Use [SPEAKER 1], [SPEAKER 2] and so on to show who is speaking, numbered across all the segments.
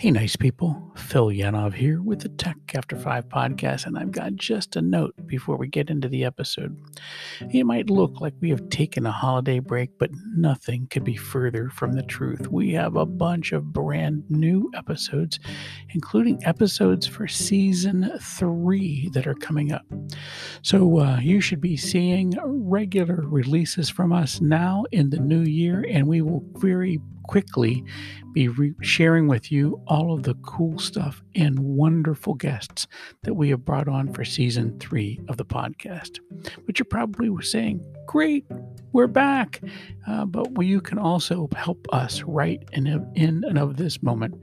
[SPEAKER 1] Hey, nice people. Phil Yanov here with the Tech After Five podcast, and I've got just a note before we get into the episode. It might look like we have taken a holiday break, but nothing could be further from the truth. We have a bunch of brand new episodes, including episodes for season three that are coming up. So uh, you should be seeing regular releases from us now in the new year, and we will very quickly be re- sharing with you all of the cool stuff and wonderful guests that we have brought on for season three of the podcast. But you're probably saying, Great, we're back. Uh, but you can also help us right in, in and of this moment.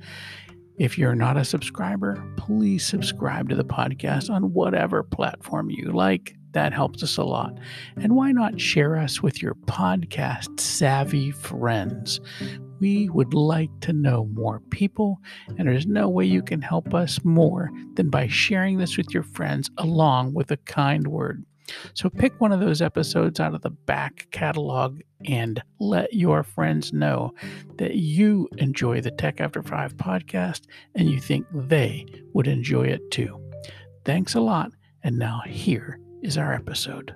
[SPEAKER 1] If you're not a subscriber, please subscribe to the podcast on whatever platform you like. That helps us a lot. And why not share us with your podcast savvy friends? We would like to know more people, and there's no way you can help us more than by sharing this with your friends along with a kind word. So pick one of those episodes out of the back catalog and let your friends know that you enjoy the Tech After Five podcast and you think they would enjoy it too. Thanks a lot. And now here is our episode.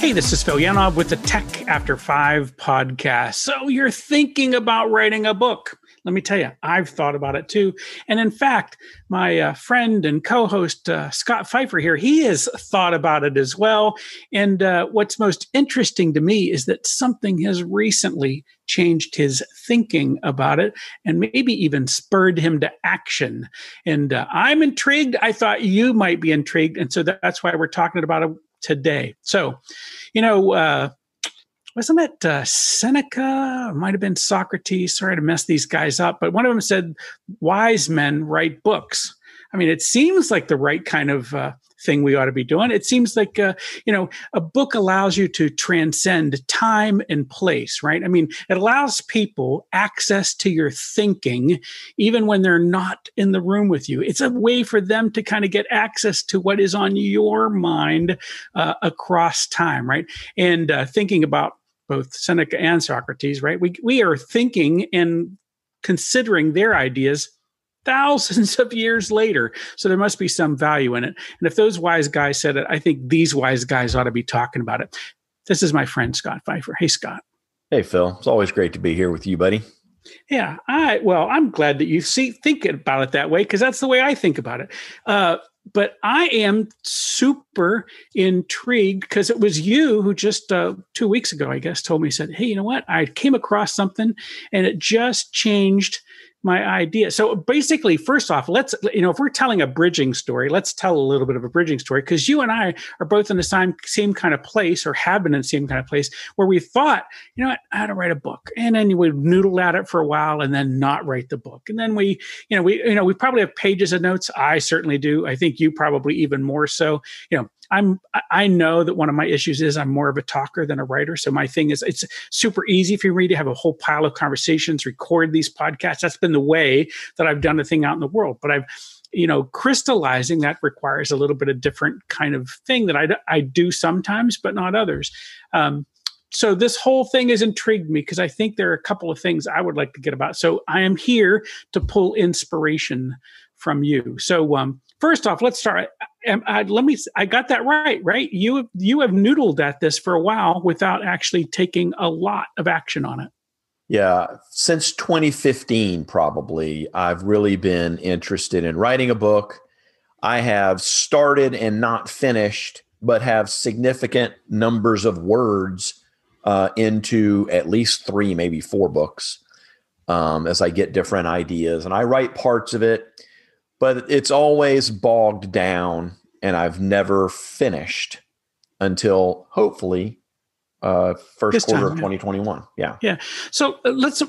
[SPEAKER 1] Hey, this is Phil Yanov with the Tech After Five podcast. So, you're thinking about writing a book. Let me tell you, I've thought about it too. And in fact, my uh, friend and co host, uh, Scott Pfeiffer, here, he has thought about it as well. And uh, what's most interesting to me is that something has recently changed his thinking about it and maybe even spurred him to action. And uh, I'm intrigued. I thought you might be intrigued. And so that's why we're talking about it today. So, you know, uh, wasn't it uh, Seneca? Might have been Socrates. Sorry to mess these guys up, but one of them said, "Wise men write books." I mean, it seems like the right kind of uh, thing we ought to be doing. It seems like, uh, you know, a book allows you to transcend time and place, right? I mean, it allows people access to your thinking, even when they're not in the room with you. It's a way for them to kind of get access to what is on your mind uh, across time, right? And uh, thinking about both Seneca and Socrates, right? We, we are thinking and considering their ideas thousands of years later. So there must be some value in it. And if those wise guys said it, I think these wise guys ought to be talking about it. This is my friend Scott Pfeiffer. Hey, Scott.
[SPEAKER 2] Hey, Phil. It's always great to be here with you, buddy.
[SPEAKER 1] Yeah, I well, I'm glad that you see think about it that way because that's the way I think about it. Uh, but I am super intrigued because it was you who just uh, two weeks ago, I guess, told me said, "Hey, you know what? I came across something, and it just changed my idea. So basically, first off, let's you know if we're telling a bridging story, let's tell a little bit of a bridging story because you and I are both in the same same kind of place or have been in the same kind of place where we thought, you know what, I had to write a book, and then we noodle at it for a while and then not write the book, and then we you know we you know we probably have pages of notes. I certainly do. I think you probably even more so. You know, I'm I know that one of my issues is I'm more of a talker than a writer. So my thing is it's super easy for me to have a whole pile of conversations, record these podcasts. That's been the way that I've done the thing out in the world. But I've you know crystallizing that requires a little bit of different kind of thing that I, I do sometimes but not others um, so this whole thing has intrigued me because I think there are a couple of things I would like to get about. So I am here to pull inspiration from you. So um, first off, let's start. I, let me. I got that right, right? You you have noodled at this for a while without actually taking a lot of action on it.
[SPEAKER 2] Yeah, since 2015, probably I've really been interested in writing a book. I have started and not finished, but have significant numbers of words uh, into at least three, maybe four books um, as I get different ideas. And I write parts of it but it's always bogged down and I've never finished until hopefully uh first this quarter time, of 2021 yeah.
[SPEAKER 1] Yeah. So uh, let's uh,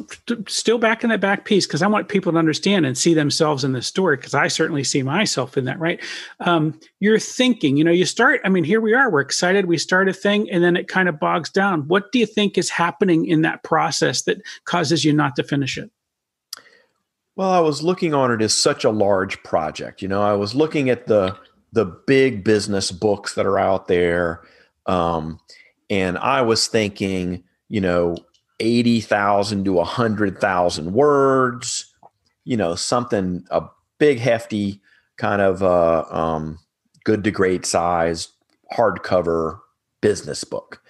[SPEAKER 1] still back in that back piece because i want people to understand and see themselves in the story because i certainly see myself in that right? Um you're thinking you know you start i mean here we are we're excited we start a thing and then it kind of bogs down. What do you think is happening in that process that causes you not to finish it
[SPEAKER 2] Well, I was looking on it as such a large project. You know, I was looking at the the big business books that are out there, um, and I was thinking, you know, eighty thousand to hundred thousand words. You know, something a big, hefty kind of uh, um, good to great size hardcover business book.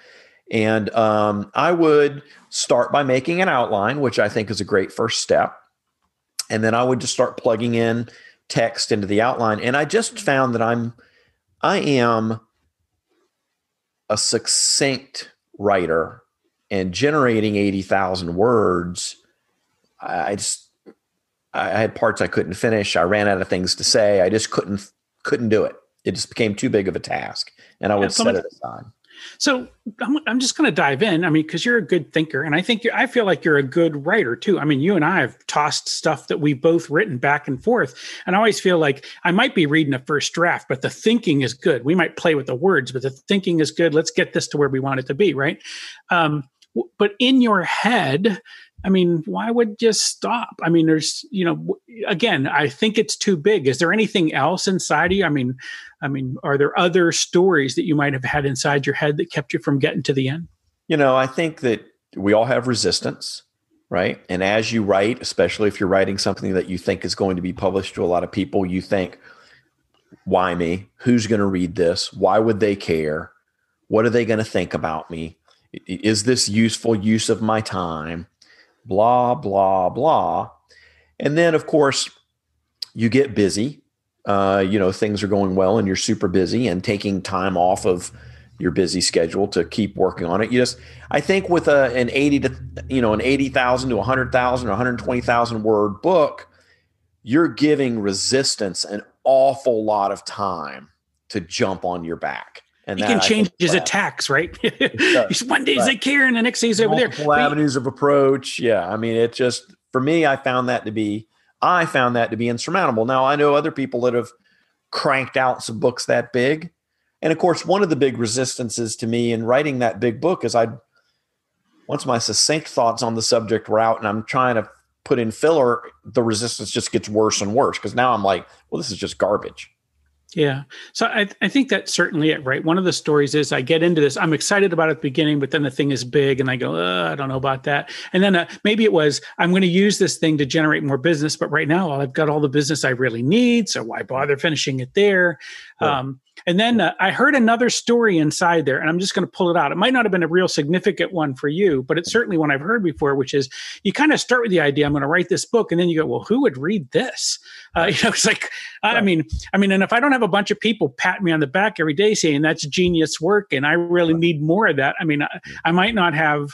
[SPEAKER 2] And um, I would start by making an outline, which I think is a great first step. And then I would just start plugging in text into the outline. And I just mm-hmm. found that I'm, I am a succinct writer and generating 80,000 words. I just, I had parts I couldn't finish. I ran out of things to say. I just couldn't, couldn't do it. It just became too big of a task and I would yeah, set it aside.
[SPEAKER 1] So I'm, I'm just going to dive in. I mean, because you're a good thinker, and I think I feel like you're a good writer too. I mean, you and I have tossed stuff that we've both written back and forth, and I always feel like I might be reading a first draft, but the thinking is good. We might play with the words, but the thinking is good. Let's get this to where we want it to be, right? Um, but in your head, I mean, why would just stop? I mean, there's, you know, again, I think it's too big. Is there anything else inside of you? I mean, I mean, are there other stories that you might have had inside your head that kept you from getting to the end?
[SPEAKER 2] You know, I think that we all have resistance, right? And as you write, especially if you're writing something that you think is going to be published to a lot of people, you think, why me? Who's going to read this? Why would they care? What are they going to think about me? Is this useful use of my time? Blah, blah, blah. And then, of course, you get busy. Uh, you know, things are going well and you're super busy and taking time off of your busy schedule to keep working on it. You just, I think with a, an 80 to, you know, an 80,000 to 100,000 or 120,000 word book, you're giving resistance an awful lot of time to jump on your back.
[SPEAKER 1] And he can change his attacks, right? One day he's here, and the next day he's over there.
[SPEAKER 2] Multiple avenues of approach. Yeah, I mean, it just for me, I found that to be, I found that to be insurmountable. Now I know other people that have cranked out some books that big, and of course, one of the big resistances to me in writing that big book is I, once my succinct thoughts on the subject were out, and I'm trying to put in filler, the resistance just gets worse and worse because now I'm like, well, this is just garbage.
[SPEAKER 1] Yeah. So I, I think that's certainly it, right? One of the stories is I get into this, I'm excited about it at the beginning, but then the thing is big and I go, I don't know about that. And then uh, maybe it was, I'm going to use this thing to generate more business, but right now I've got all the business I really need. So why bother finishing it there? Um, and then uh, I heard another story inside there, and I'm just going to pull it out. It might not have been a real significant one for you, but it's certainly one I've heard before, which is you kind of start with the idea, I'm going to write this book, and then you go, well, who would read this? Uh, you know, it's like, right. I mean, I mean, and if I don't have a bunch of people pat me on the back every day saying that's genius work, and I really right. need more of that, I mean, I, I might not have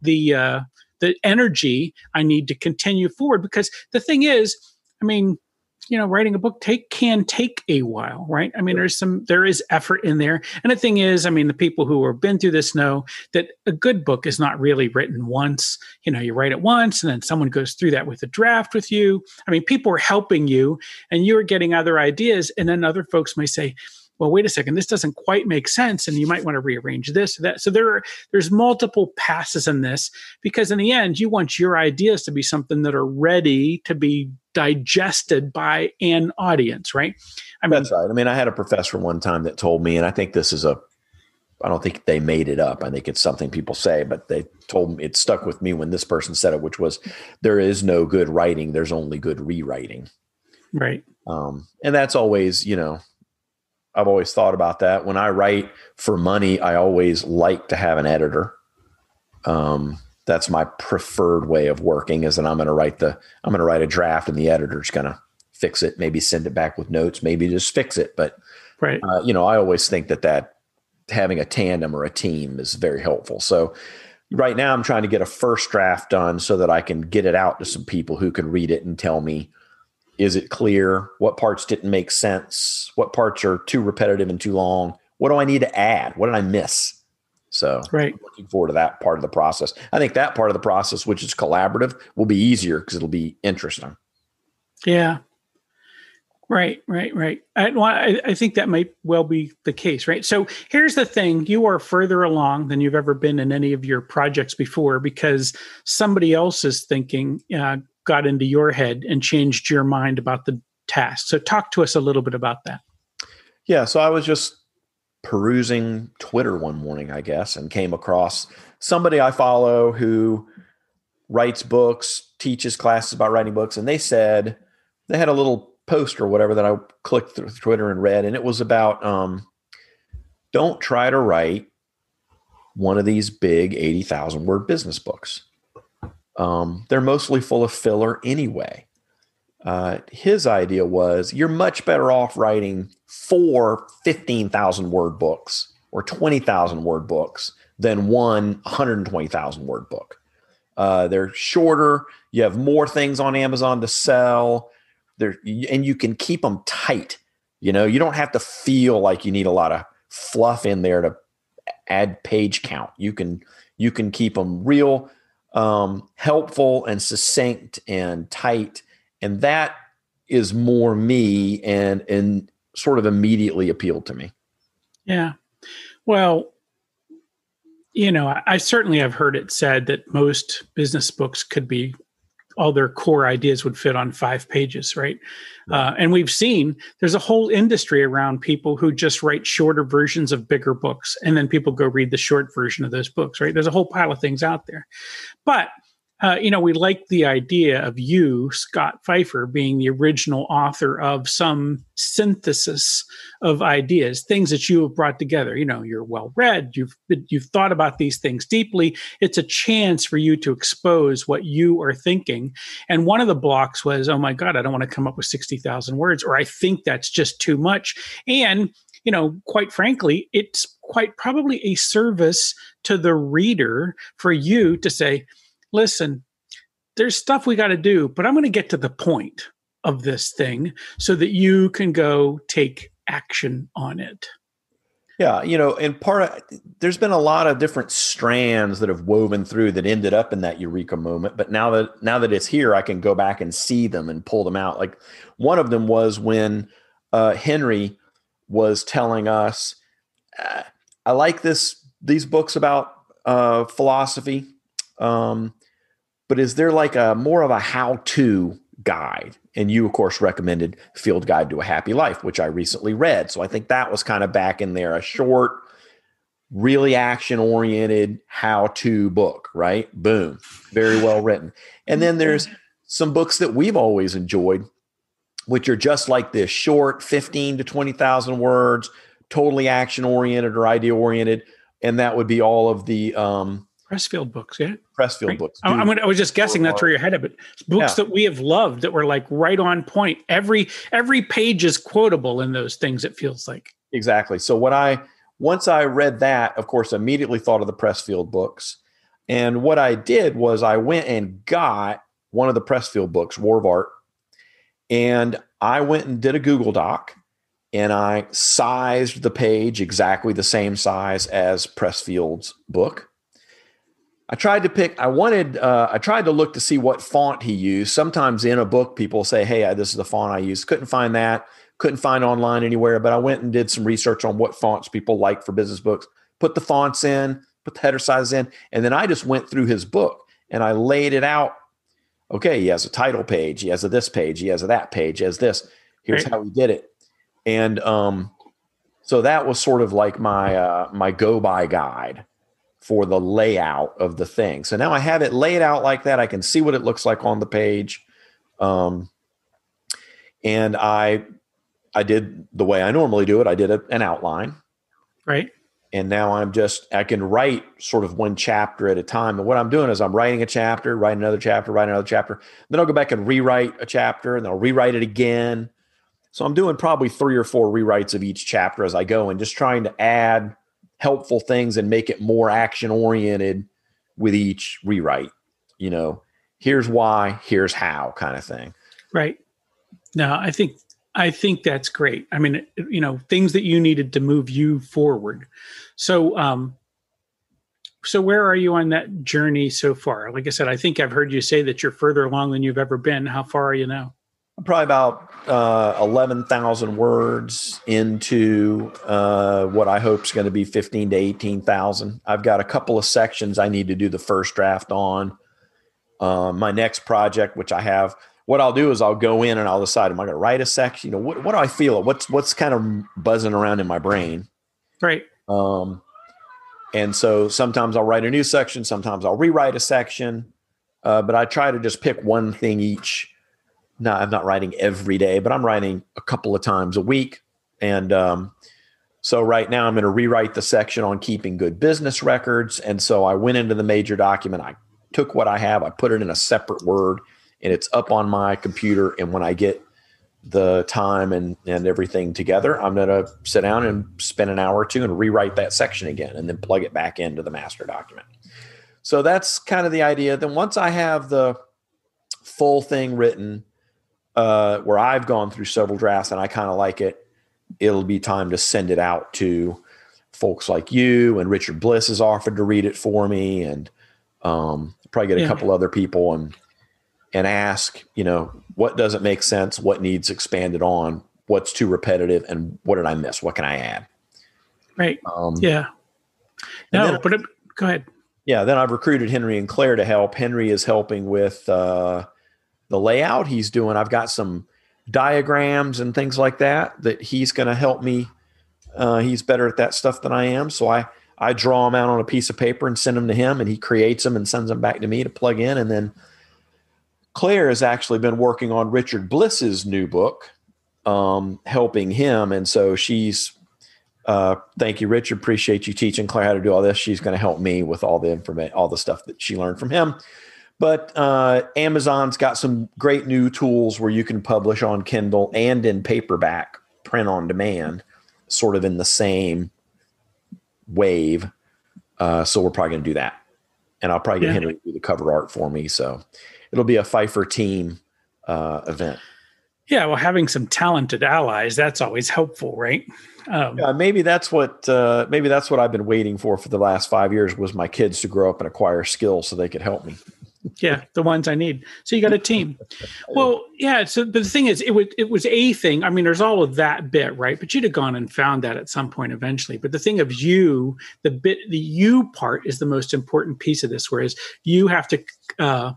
[SPEAKER 1] the uh, the energy I need to continue forward because the thing is, I mean, you know writing a book take can take a while right? I mean there's some there is effort in there. And the thing is i mean the people who have been through this know that a good book is not really written once. You know you write it once and then someone goes through that with a draft with you. I mean people are helping you and you're getting other ideas and then other folks may say well wait a second this doesn't quite make sense and you might want to rearrange this or that. So there are there's multiple passes in this because in the end you want your ideas to be something that are ready to be digested by an audience right
[SPEAKER 2] i mean that's right i mean i had a professor one time that told me and i think this is a I don't think they made it up. I think it's something people say, but they told me it stuck with me when this person said it, which was there is no good writing, there's only good rewriting.
[SPEAKER 1] Right.
[SPEAKER 2] Um, and that's always, you know, I've always thought about that. When I write for money, I always like to have an editor. Um, that's my preferred way of working is that I'm going to write the, I'm going to write a draft and the editor's going to fix it, maybe send it back with notes, maybe just fix it. But,
[SPEAKER 1] right.
[SPEAKER 2] Uh, you know, I always think that that having a tandem or a team is very helpful. So right now I'm trying to get a first draft done so that I can get it out to some people who can read it and tell me, is it clear? What parts didn't make sense? What parts are too repetitive and too long? What do I need to add? What did I miss? So,
[SPEAKER 1] right.
[SPEAKER 2] looking forward to that part of the process. I think that part of the process, which is collaborative, will be easier because it'll be interesting.
[SPEAKER 1] Yeah. Right, right, right. I, I think that might well be the case, right? So here's the thing you are further along than you've ever been in any of your projects before because somebody else is thinking, uh, got into your head and changed your mind about the task. So talk to us a little bit about that.
[SPEAKER 2] Yeah, so I was just perusing Twitter one morning, I guess, and came across somebody I follow who writes books, teaches classes about writing books, and they said they had a little post or whatever that I clicked through Twitter and read, and it was about um, don't try to write one of these big 80,000 word business books. Um, they're mostly full of filler anyway. Uh, his idea was you're much better off writing four 15,000 word books or 20,000 word books than one 120,000 word book. Uh, they're shorter. You have more things on Amazon to sell. There, and you can keep them tight. You know, you don't have to feel like you need a lot of fluff in there to add page count. You can you can keep them real um, helpful and succinct and tight, and that is more me and and sort of immediately appealed to me.
[SPEAKER 1] Yeah, well, you know, I, I certainly have heard it said that most business books could be all their core ideas would fit on five pages, right? Uh, and we've seen there's a whole industry around people who just write shorter versions of bigger books, and then people go read the short version of those books, right? There's a whole pile of things out there. But uh, you know, we like the idea of you, Scott Pfeiffer, being the original author of some synthesis of ideas, things that you have brought together. You know, you're well read, you've you've thought about these things deeply. It's a chance for you to expose what you are thinking. And one of the blocks was, oh my God, I don't want to come up with sixty thousand words, or I think that's just too much. And you know, quite frankly, it's quite probably a service to the reader for you to say listen, there's stuff we got to do, but I'm going to get to the point of this thing so that you can go take action on it.
[SPEAKER 2] Yeah, you know, and part of there's been a lot of different strands that have woven through that ended up in that eureka moment. But now that now that it's here, I can go back and see them and pull them out. Like one of them was when uh, Henry was telling us, uh, "I like this these books about uh, philosophy, um, but is there like a more of a how to guide? And you, of course, recommended Field Guide to a Happy Life, which I recently read. So I think that was kind of back in there, a short, really action oriented how to book, right? Boom. Very well written. And then there's some books that we've always enjoyed, which are just like this short, 15 to 20,000 words, totally action oriented or idea oriented. And that would be all of the, um,
[SPEAKER 1] Pressfield books, yeah.
[SPEAKER 2] Pressfield right. books.
[SPEAKER 1] I'm, i was just guessing that's where you're headed, but books yeah. that we have loved that were like right on point. Every every page is quotable in those things. It feels like
[SPEAKER 2] exactly. So what I once I read that, of course, immediately thought of the Pressfield books, and what I did was I went and got one of the Pressfield books, War of Art, and I went and did a Google Doc, and I sized the page exactly the same size as Pressfield's book I tried to pick. I wanted. Uh, I tried to look to see what font he used. Sometimes in a book, people say, "Hey, this is the font I use." Couldn't find that. Couldn't find online anywhere. But I went and did some research on what fonts people like for business books. Put the fonts in. Put the header size in, and then I just went through his book and I laid it out. Okay, he has a title page. He has a this page. He has a that page. He has this. Here's how he did it. And um, so that was sort of like my uh, my go by guide for the layout of the thing. So now I have it laid out like that. I can see what it looks like on the page. Um, and I I did the way I normally do it. I did a, an outline.
[SPEAKER 1] Right.
[SPEAKER 2] And now I'm just I can write sort of one chapter at a time. And what I'm doing is I'm writing a chapter, write another chapter, write another chapter. Then I'll go back and rewrite a chapter and I'll rewrite it again. So I'm doing probably three or four rewrites of each chapter as I go and just trying to add helpful things and make it more action oriented with each rewrite. You know, here's why, here's how kind of thing.
[SPEAKER 1] Right. No, I think I think that's great. I mean, you know, things that you needed to move you forward. So, um, so where are you on that journey so far? Like I said, I think I've heard you say that you're further along than you've ever been. How far are you now?
[SPEAKER 2] Probably about uh, 11,000 words into uh, what I hope is going to be 15 to 18,000. I've got a couple of sections I need to do the first draft on. uh, my next project, which I have, what I'll do is I'll go in and I'll decide, am I going to write a section? You know, what, what do I feel? What's, what's kind of buzzing around in my brain?
[SPEAKER 1] Right.
[SPEAKER 2] Um, and so sometimes I'll write a new section, sometimes I'll rewrite a section, uh, but I try to just pick one thing each. Now I'm not writing every day, but I'm writing a couple of times a week. And um, so right now I'm going to rewrite the section on keeping good business records. And so I went into the major document. I took what I have, I put it in a separate Word, and it's up on my computer. And when I get the time and and everything together, I'm going to sit down and spend an hour or two and rewrite that section again, and then plug it back into the master document. So that's kind of the idea. Then once I have the full thing written, uh, where I've gone through several drafts and I kind of like it, it'll be time to send it out to folks like you and Richard Bliss has offered to read it for me, and um, probably get a yeah. couple other people and and ask, you know, what doesn't make sense, what needs expanded on, what's too repetitive, and what did I miss? What can I add?
[SPEAKER 1] Right. Um, yeah. No, but it, go ahead.
[SPEAKER 2] Yeah. Then I've recruited Henry and Claire to help. Henry is helping with uh, the layout. He's doing. I've got some diagrams and things like that that he's going to help me. Uh, he's better at that stuff than I am, so I I draw them out on a piece of paper and send them to him, and he creates them and sends them back to me to plug in, and then Claire has actually been working on Richard Bliss's new book, um, helping him. And so she's, uh, thank you, Richard. Appreciate you teaching Claire how to do all this. She's going to help me with all the information, all the stuff that she learned from him. But uh, Amazon's got some great new tools where you can publish on Kindle and in paperback, print on demand, sort of in the same wave. Uh, so we're probably going to do that. And I'll probably get yeah. Henry to do the cover art for me. So it'll be a Pfeiffer team uh, event.
[SPEAKER 1] Yeah, well, having some talented allies that's always helpful, right?
[SPEAKER 2] Um, yeah, maybe that's what uh, maybe that's what I've been waiting for for the last five years was my kids to grow up and acquire skills so they could help me.
[SPEAKER 1] Yeah, the ones I need. So you got a team. Well, yeah. So the thing is, it was it was a thing. I mean, there's all of that bit, right? But you'd have gone and found that at some point eventually. But the thing of you, the bit, the you part is the most important piece of this. Whereas you have to uh,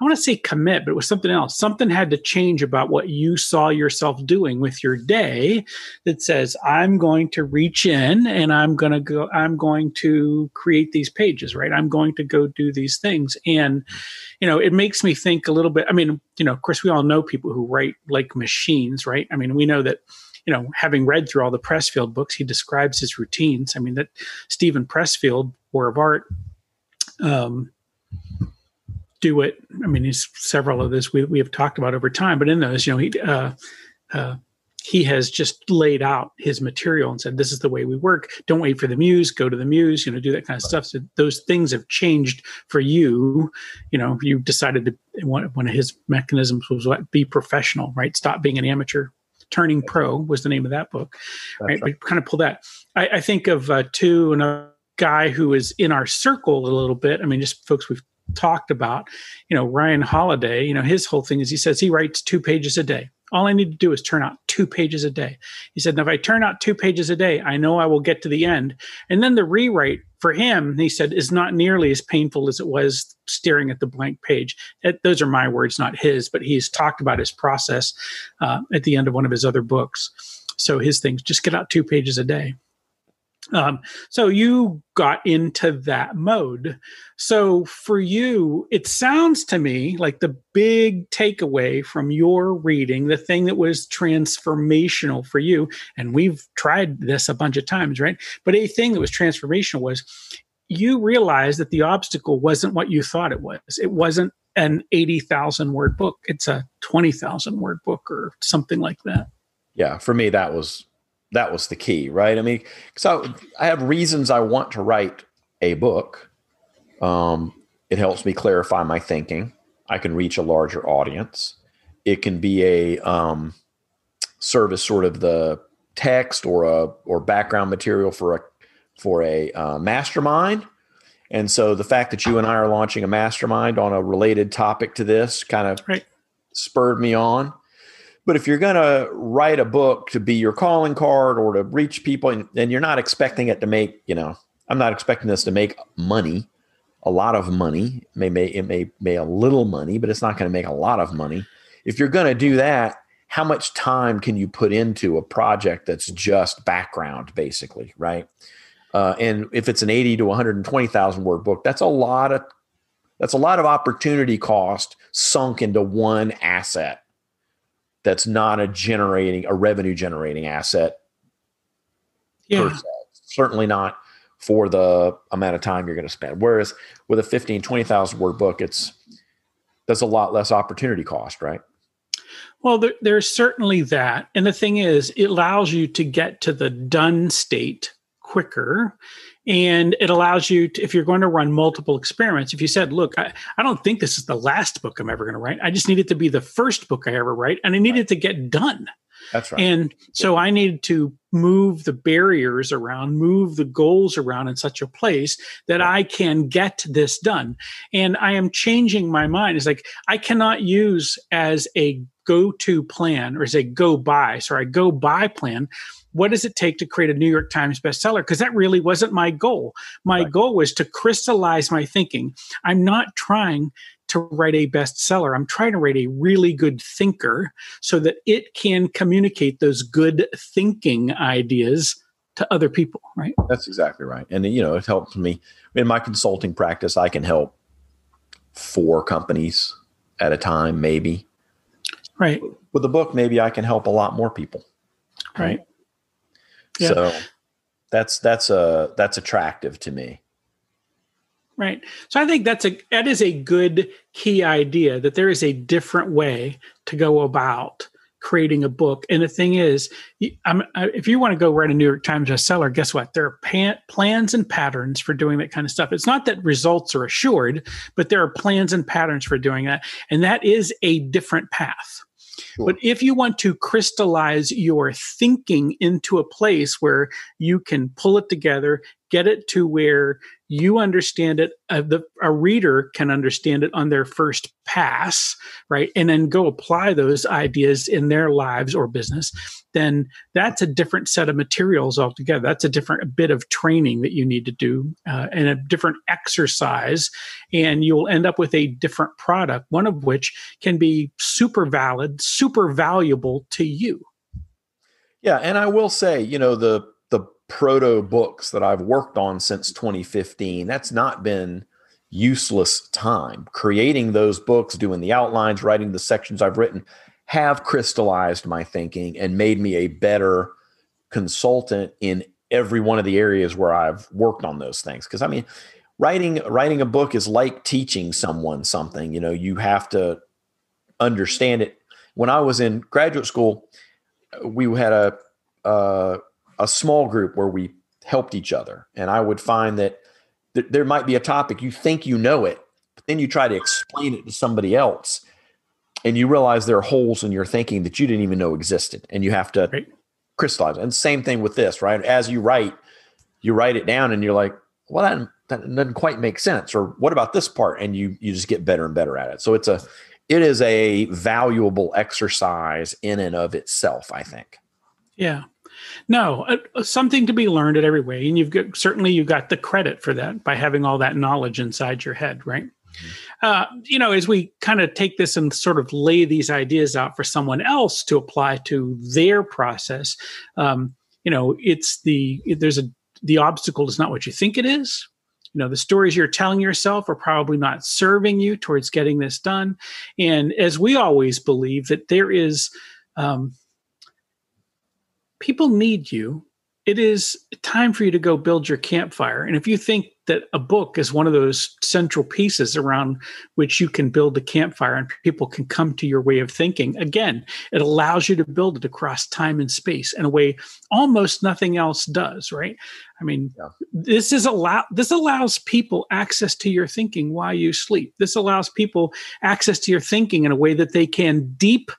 [SPEAKER 1] I want to say commit, but it was something else. Something had to change about what you saw yourself doing with your day that says, I'm going to reach in and I'm going to go, I'm going to create these pages, right? I'm going to go do these things. And, you know, it makes me think a little bit. I mean, you know, of course, we all know people who write like machines, right? I mean, we know that you know, having read through all the Pressfield books, he describes his routines. I mean, that Steven Pressfield, War of Art, um, do it. I mean, he's several of this we, we have talked about over time, but in those, you know, he uh, uh, he has just laid out his material and said, "This is the way we work. Don't wait for the muse. Go to the muse. You know, do that kind of stuff." So those things have changed for you. You know, you decided to one, one of his mechanisms was what be professional, right? Stop being an amateur. Turning Pro was the name of that book, right? right. But kind of pull that. I, I think of uh, two and a guy who is in our circle a little bit. I mean, just folks we've talked about, you know, Ryan Holiday, you know, his whole thing is he says he writes two pages a day. All I need to do is turn out two pages a day. He said, now if I turn out two pages a day, I know I will get to the end. And then the rewrite for him, he said, is not nearly as painful as it was staring at the blank page. Those are my words, not his, but he's talked about his process uh, at the end of one of his other books. So his things, just get out two pages a day. Um, so you got into that mode. So for you, it sounds to me like the big takeaway from your reading, the thing that was transformational for you, and we've tried this a bunch of times, right? But a thing that was transformational was you realized that the obstacle wasn't what you thought it was. It wasn't an 80,000 word book. It's a 20,000 word book or something like that.
[SPEAKER 2] Yeah, for me that was that was the key, right? I mean, so I have reasons I want to write a book. Um, it helps me clarify my thinking. I can reach a larger audience. It can be a um, service, sort of the text or a or background material for a for a uh, mastermind. And so the fact that you and I are launching a mastermind on a related topic to this kind of right. spurred me on. But if you're going to write a book to be your calling card or to reach people, and, and, you're not expecting it to make, you know, I'm not expecting this to make money. a lot of money. It may, may it may make a little money, but it's not going to make a lot of money. If you're going to do that, how much time can you put into a project that's just background, basically, right? Uh, and if it's an 80 to 120,000 word book, that's a lot of that's a lot of opportunity cost sunk into one asset that's not a generating a revenue generating asset.
[SPEAKER 1] Yeah.
[SPEAKER 2] Certainly not for the amount of time you're going to spend. Whereas with a 15, 20,000 word book, it's there's a lot less opportunity cost, right?
[SPEAKER 1] Well, there, there's certainly that. And the thing is, it allows you to get to the done state quicker. And it allows you to, if you're going to run multiple experiments, if you said, look, I, I don't think this is the last book I'm ever going to write. I just need it to be the first book I ever write, and I need right. it to get done.
[SPEAKER 2] That's right.
[SPEAKER 1] And so I needed to move the barriers around, move the goals around in such a place that I can get this done. And I am changing my mind. It's like I cannot use as a go to plan or as a go by, sorry, go by plan what does it take to create a New York Times bestseller? Because that really wasn't my goal. My right. goal was to crystallize my thinking. I'm not trying to write a bestseller. I'm trying to write a really good thinker so that it can communicate those good thinking ideas to other people, right?
[SPEAKER 2] That's exactly right. And you know, it helps me in my consulting practice, I can help four companies at a time maybe.
[SPEAKER 1] Right.
[SPEAKER 2] With a book maybe I can help a lot more people.
[SPEAKER 1] Right.
[SPEAKER 2] Yeah. So that's that's a that's attractive to me.
[SPEAKER 1] Right. So I think that's a that is a good key idea that there is a different way to go about creating a book. And the thing is, I'm, if you want to go write a New York Times bestseller, guess what? There are pan, plans and patterns for doing that kind of stuff. It's not that results are assured, but there are plans and patterns for doing that. And that is a different path. Sure. But if you want to crystallize your thinking into a place where you can pull it together, get it to where you understand it, uh, the, a reader can understand it on their first pass, right? And then go apply those ideas in their lives or business, then that's a different set of materials altogether. That's a different bit of training that you need to do uh, and a different exercise. And you'll end up with a different product, one of which can be super valid, super valuable to you.
[SPEAKER 2] Yeah. And I will say, you know, the, proto books that I've worked on since 2015. That's not been useless time. Creating those books, doing the outlines, writing the sections I've written have crystallized my thinking and made me a better consultant in every one of the areas where I've worked on those things. Because I mean, writing writing a book is like teaching someone something. You know, you have to understand it. When I was in graduate school, we had a, a a small group where we helped each other. And I would find that th- there might be a topic you think you know it, but then you try to explain it to somebody else and you realize there are holes in your thinking that you didn't even know existed and you have to right. crystallize. And same thing with this, right? As you write, you write it down and you're like, well, that, that doesn't quite make sense. Or what about this part? And you you just get better and better at it. So it's a it is a valuable exercise in and of itself, I think.
[SPEAKER 1] Yeah. No, uh, uh, something to be learned at every way, and you've got certainly you got the credit for that by having all that knowledge inside your head, right? Mm-hmm. Uh, you know, as we kind of take this and sort of lay these ideas out for someone else to apply to their process, um, you know, it's the there's a the obstacle is not what you think it is. You know, the stories you're telling yourself are probably not serving you towards getting this done. And as we always believe that there is um, people need you. It is time for you to go build your campfire. And if you think that a book is one of those central pieces around which you can build a campfire and people can come to your way of thinking, again, it allows you to build it across time and space in a way almost nothing else does, right? I mean, yeah. this is allow this allows people access to your thinking while you sleep. This allows people access to your thinking in a way that they can deep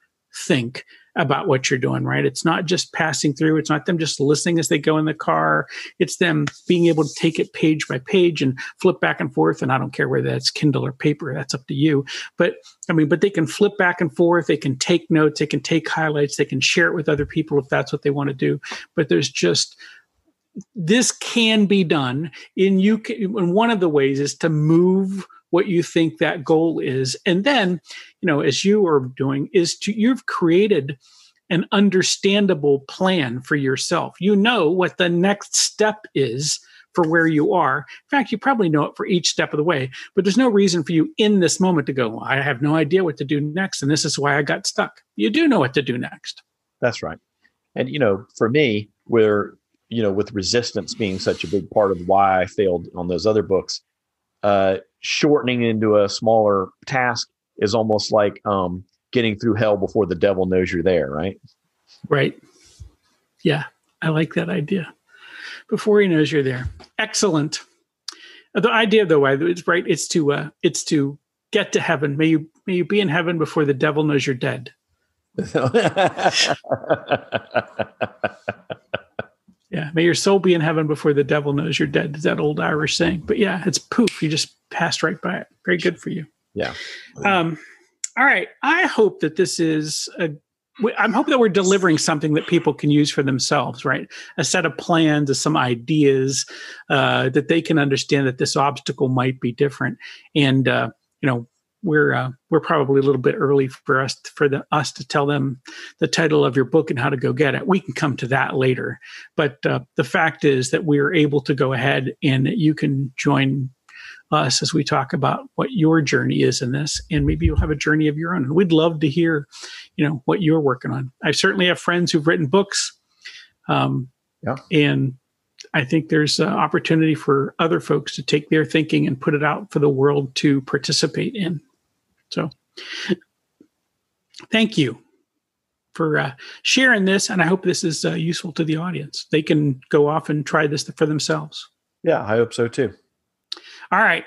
[SPEAKER 1] think about what you're doing, right? It's not just passing through. It's not them just listening as they go in the car. It's them being able to take it page by page and flip back and forth. And I don't care whether that's Kindle or paper, that's up to you. But I mean, but they can flip back and forth. They can take notes. They can take highlights. They can share it with other people if that's what they want to do. But there's just, this can be done. In you, can, and one of the ways is to move what you think that goal is, and then, you know, as you are doing, is to you've created an understandable plan for yourself. You know what the next step is for where you are. In fact, you probably know it for each step of the way, but there's no reason for you in this moment to go, I have no idea what to do next. And this is why I got stuck. You do know what to do next.
[SPEAKER 2] That's right. And, you know, for me, where, you know, with resistance being such a big part of why I failed on those other books, uh, shortening into a smaller task is almost like um, getting through hell before the devil knows you're there, right?
[SPEAKER 1] Right. Yeah, I like that idea before he knows you're there. Excellent. The idea, though, I it's right. It's to uh, it's to get to heaven. May you may you be in heaven before the devil knows you're dead. yeah, may your soul be in heaven before the devil knows you're dead. Is that old Irish saying? But yeah, it's poof. You just passed right by it. Very good for you.
[SPEAKER 2] Yeah.
[SPEAKER 1] Um. All right. I hope that this is a I'm hoping that we're delivering something that people can use for themselves, right? A set of plans, some ideas uh, that they can understand that this obstacle might be different. And uh, you know, we're uh, we're probably a little bit early for us for the, us to tell them the title of your book and how to go get it. We can come to that later. But uh, the fact is that we're able to go ahead and you can join us as we talk about what your journey is in this and maybe you'll have a journey of your own and we'd love to hear you know what you're working on i certainly have friends who've written books um, yeah. and i think there's an opportunity for other folks to take their thinking and put it out for the world to participate in so thank you for uh, sharing this and i hope this is uh, useful to the audience they can go off and try this for themselves
[SPEAKER 2] yeah i hope so too
[SPEAKER 1] all right,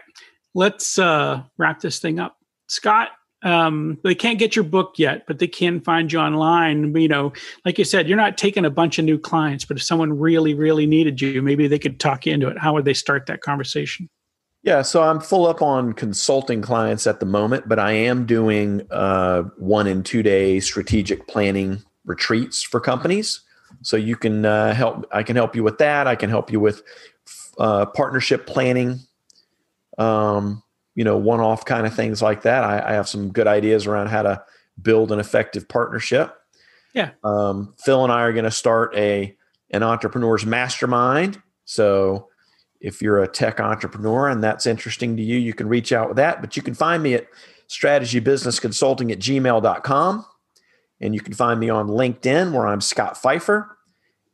[SPEAKER 1] let's uh, wrap this thing up. Scott, um, they can't get your book yet, but they can find you online. You know, like you said, you're not taking a bunch of new clients, but if someone really, really needed you, maybe they could talk you into it. How would they start that conversation?
[SPEAKER 2] Yeah, so I'm full up on consulting clients at the moment, but I am doing uh, one and two day strategic planning retreats for companies. So you can uh, help. I can help you with that. I can help you with uh, partnership planning um, you know, one off kind of things like that. I, I, have some good ideas around how to build an effective partnership.
[SPEAKER 1] Yeah.
[SPEAKER 2] Um, Phil and I are going to start a an entrepreneur's mastermind. So if you're a tech entrepreneur and that's interesting to you, you can reach out with that. But you can find me at strategybusinessconsulting business consulting at gmail.com. And you can find me on LinkedIn where I'm Scott Pfeiffer.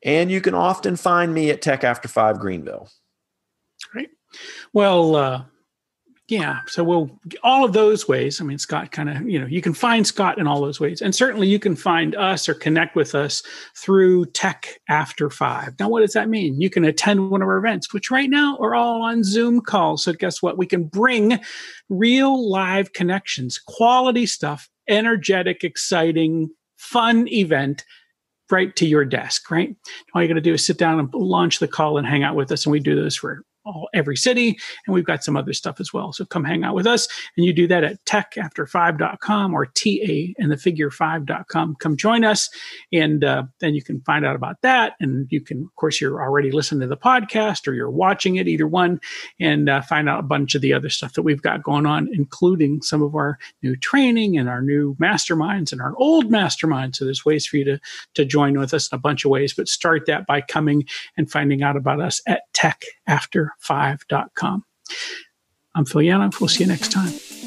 [SPEAKER 2] And you can often find me at Tech After Five Greenville.
[SPEAKER 1] Great. Well, uh, yeah. So we'll all of those ways. I mean, Scott kind of, you know, you can find Scott in all those ways. And certainly you can find us or connect with us through Tech After Five. Now, what does that mean? You can attend one of our events, which right now are all on Zoom calls. So guess what? We can bring real live connections, quality stuff, energetic, exciting, fun event right to your desk, right? All you got to do is sit down and launch the call and hang out with us. And we do those for all, every city. And we've got some other stuff as well. So come hang out with us. And you do that at techafter5.com or TA and the figure 5.com. Come join us. And uh, then you can find out about that. And you can, of course, you're already listening to the podcast or you're watching it, either one, and uh, find out a bunch of the other stuff that we've got going on, including some of our new training and our new masterminds and our old masterminds. So there's ways for you to, to join with us in a bunch of ways, but start that by coming and finding out about us at Tech After 5.com. I'm Phil Yanov. We'll see you next time.